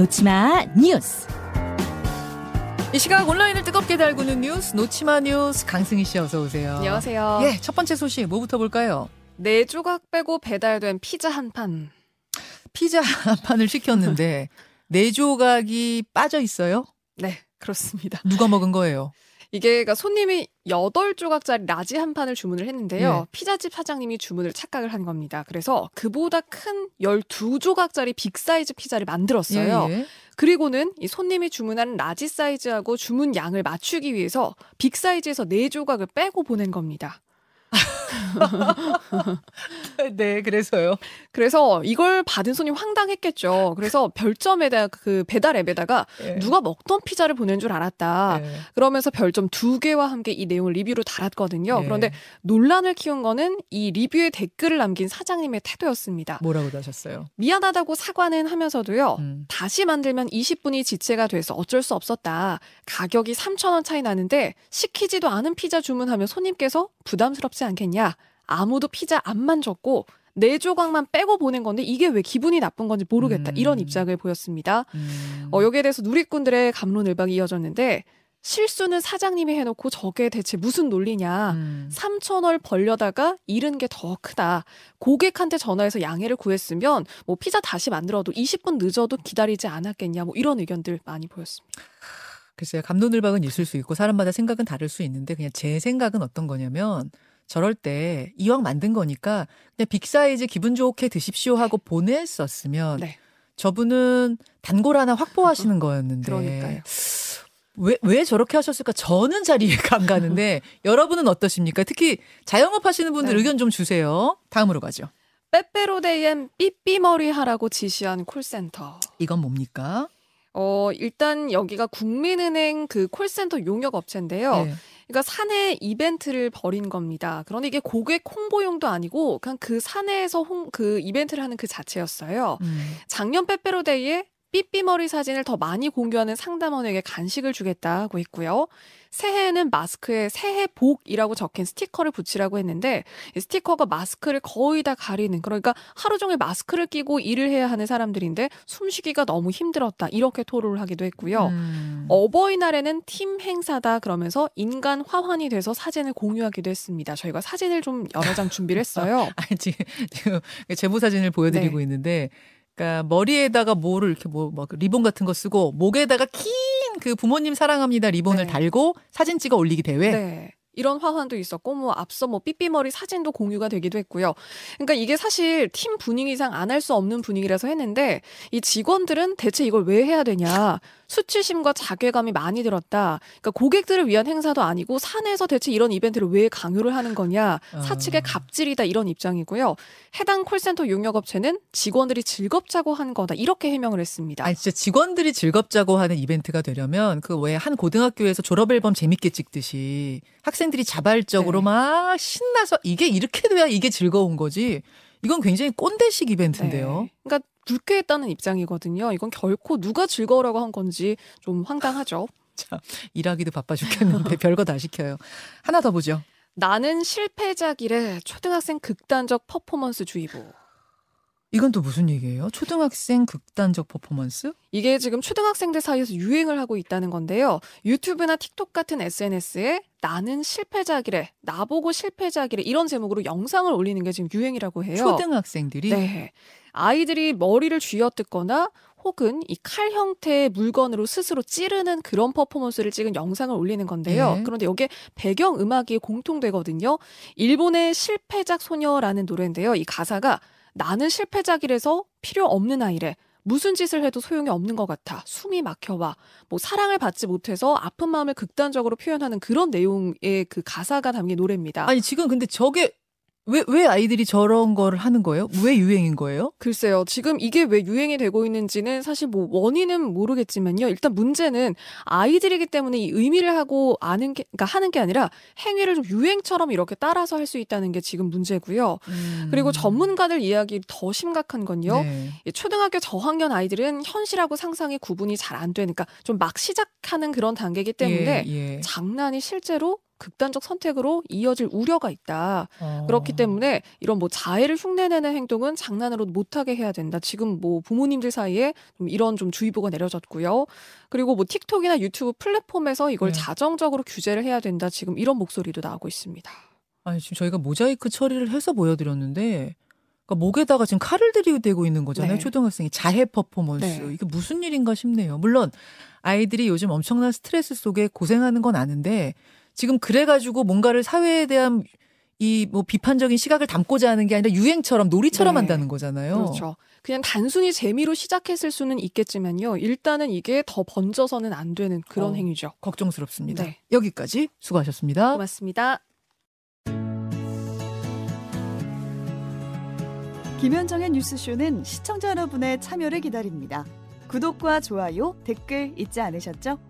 놓치마 뉴스. 이 시각 온라인을 뜨겁게 달구는 뉴스 놓치마 뉴스 강승희 씨 어서 오세요. 안녕하세요. 예, 첫 번째 소식 뭐부터 볼까요? 네 조각 빼고 배달된 피자 한 판. 피자 한 판을 시켰는데 네 조각이 빠져 있어요? 네, 그렇습니다. 누가 먹은 거예요? 이게 그러니까 손님이 8조각짜리 large 한 판을 주문을 했는데요. 네. 피자집 사장님이 주문을 착각을 한 겁니다. 그래서 그보다 큰 12조각짜리 big 사이즈 피자를 만들었어요. 예, 예. 그리고는 이 손님이 주문한 large 사이즈하고 주문 양을 맞추기 위해서 big 사이즈에서 4조각을 빼고 보낸 겁니다. 네, 그래서요. 그래서 이걸 받은 손님 황당했겠죠. 그래서 별점에다 그 배달 앱에다가 예. 누가 먹던 피자를 보낸 줄 알았다. 예. 그러면서 별점 두 개와 함께 이 내용을 리뷰로 달았거든요. 예. 그런데 논란을 키운 거는 이 리뷰에 댓글을 남긴 사장님의 태도였습니다. 뭐라고 다셨어요? 미안하다고 사과는 하면서도요. 음. 다시 만들면 20분이 지체가 돼서 어쩔 수 없었다. 가격이 3,000원 차이 나는데 시키지도 않은 피자 주문하면 손님께서 부담스럽지 않겠냐. 아무도 피자 안 만졌고 네 조각만 빼고 보낸 건데 이게 왜 기분이 나쁜 건지 모르겠다. 음. 이런 입장을 보였습니다. 음. 어, 여기에 대해서 누리꾼들의 감론을박이 이어졌는데 실수는 사장님이 해놓고 저게 대체 무슨 논리냐. 음. 3천 원 벌려다가 잃은 게 더 크다. 고객한테 전화해서 양해를 구했으면 뭐 피자 다시 만들어도 20분 늦어도 기다리지 않았겠냐. 뭐 이런 의견들 많이 보였습니다. 글쎄요, 감론을박은 있을 수 있고 사람마다 생각은 다를 수 있는데 그냥 제 생각은 어떤 거냐면 저럴 때 이왕 만든 거니까 그냥 빅 사이즈 기분 좋게 드십시오 하고 보냈었으면 네. 저분은 단골 하나 확보하시는 거였는데 그러니까요. 왜, 왜 저렇게 하셨을까? 저는 잘 이해가 안 가는데 여러분은 어떠십니까? 특히 자영업 하시는 분들 네. 의견 좀 주세요. 다음으로 가죠. 빼빼로데이엔 삐삐머리 하라고 지시한 콜센터. 이건 뭡니까? 어, 일단 여기가 국민은행 그 콜센터 용역 업체인데요. 네. 그러니까 사내 이벤트를 벌인 겁니다. 그런데 이게 고객 홍보용도 아니고 그냥 그 사내에서 홍, 그 이벤트를 하는 그 자체였어요. 음. 작년 빼빼로데이에 삐삐머리 사진을 더 많이 공유하는 상담원에게 간식을 주겠다고 했고요. 새해에는 마스크에 새해 복이라고 적힌 스티커를 붙이라고 했는데 이 스티커가 마스크를 거의 다 가리는 그러니까 하루 종일 마스크를 끼고 일을 해야 하는 사람들인데 숨쉬기가 너무 힘들었다 이렇게 토로를 하기도 했고요. 음. 어버이날에는 팀 행사다 그러면서 인간 화환이 돼서 사진을 공유하기도 했습니다. 저희가 사진을 좀 여러 장 준비를 했어요. 아니, 지금, 지금 제보 사진을 보여드리고 네. 있는데, 그러니까 머리에다가 뭐를 이렇게 뭐, 뭐 리본 같은 거 쓰고 목에다가 긴 그 부모님 사랑합니다 리본을 네. 달고 사진 찍어 올리기 대회. 네. 이런 화환도 있었고 뭐 앞서 뭐 삐삐머리 사진도 공유가 되기도 했고요. 그러니까 이게 사실 팀 분위기상 안 할 수 없는 분위기라서 했는데 이 직원들은 대체 이걸 왜 해야 되냐? 수치심과 자괴감이 많이 들었다. 그러니까 고객들을 위한 행사도 아니고 사내에서 대체 이런 이벤트를 왜 강요를 하는 거냐? 사측의 어. 갑질이다 이런 입장이고요. 해당 콜센터 용역업체는 직원들이 즐겁자고 한 거다 이렇게 해명을 했습니다. 아니 진짜 직원들이 즐겁자고 하는 이벤트가 되려면 그 왜 한 고등학교에서 졸업 앨범 재밌게 찍듯이 학생들이 자발적으로 네. 막 신나서 이게 이렇게 돼야 이게 즐거운 거지. 이건 굉장히 꼰대식 이벤트인데요. 네. 그러니까 불쾌했다는 입장이거든요. 이건 결코 누가 즐거우라고 한 건지 좀 황당하죠. 일하기도 바빠 죽겠는데 별거 다 시켜요. 하나 더 보죠. 나는 실패작이래 초등학생 극단적 퍼포먼스 주의보. 이건 또 무슨 얘기예요? 초등학생 극단적 퍼포먼스? 이게 지금 초등학생들 사이에서 유행을 하고 있다는 건데요. 유튜브나 틱톡 같은 SNS에 나는 실패작이래, 나보고 실패작이래 이런 제목으로 영상을 올리는 게 지금 유행이라고 해요. 초등학생들이 네. 아이들이 머리를 쥐어뜯거나 혹은 이 칼 형태의 물건으로 스스로 찌르는 그런 퍼포먼스를 찍은 영상을 올리는 건데요. 예. 그런데 여기에 배경 음악이 공통되거든요. 일본의 실패작 소녀라는 노래인데요. 이 가사가 나는 실패작이라서 필요 없는 아이래. 무슨 짓을 해도 소용이 없는 것 같아. 숨이 막혀와. 뭐 사랑을 받지 못해서 아픈 마음을 극단적으로 표현하는 그런 내용의 그 가사가 담긴 노래입니다. 아니 지금 근데 저게 왜, 왜 아이들이 저런 거를 하는 거예요? 왜 유행인 거예요? 글쎄요. 지금 이게 왜 유행이 되고 있는지는 사실 뭐 원인은 모르겠지만요. 일단 문제는 아이들이기 때문에 이 의미를 하고 아는 게, 그러니까 하는 게 아니라 행위를 좀 유행처럼 이렇게 따라서 할 수 있다는 게 지금 문제고요. 그리고 전문가들 이야기 더 심각한 건요. 음. 네. 이 초등학교 저학년 아이들은 현실하고 상상이 구분이 잘 안 되니까 좀 막 시작하는 그런 단계이기 때문에 예, 예. 장난이 실제로 극단적 선택으로 이어질 우려가 있다. 어. 그렇기 때문에 이런 뭐 자해를 흉내내는 행동은 장난으로 못하게 해야 된다. 지금 뭐 부모님들 사이에 좀 이런 좀 주의보가 내려졌고요. 그리고 뭐 틱톡이나 유튜브 플랫폼에서 이걸 네. 자정적으로 규제를 해야 된다. 지금 이런 목소리도 나오고 있습니다. 아니 지금 저희가 모자이크 처리를 해서 보여드렸는데 그러니까 목에다가 지금 칼을 들이대고 있는 거잖아요. 네. 초등학생이 자해 퍼포먼스 네. 이게 무슨 일인가 싶네요. 물론 아이들이 요즘 엄청난 스트레스 속에 고생하는 건 아는데 지금 그래가지고 뭔가를 사회에 대한 이 뭐 비판적인 시각을 담고자 하는 게 아니라 유행처럼 놀이처럼 네. 한다는 거잖아요. 그렇죠. 그냥 단순히 재미로 시작했을 수는 있겠지만요. 일단은 이게 더 번져서는 안 되는 그런 어. 행위죠. 걱정스럽습니다. 네. 여기까지 수고하셨습니다. 고맙습니다. 김현정의 뉴스쇼는 시청자 여러분의 참여를 기다립니다. 구독과 좋아요, 댓글 잊지 않으셨죠?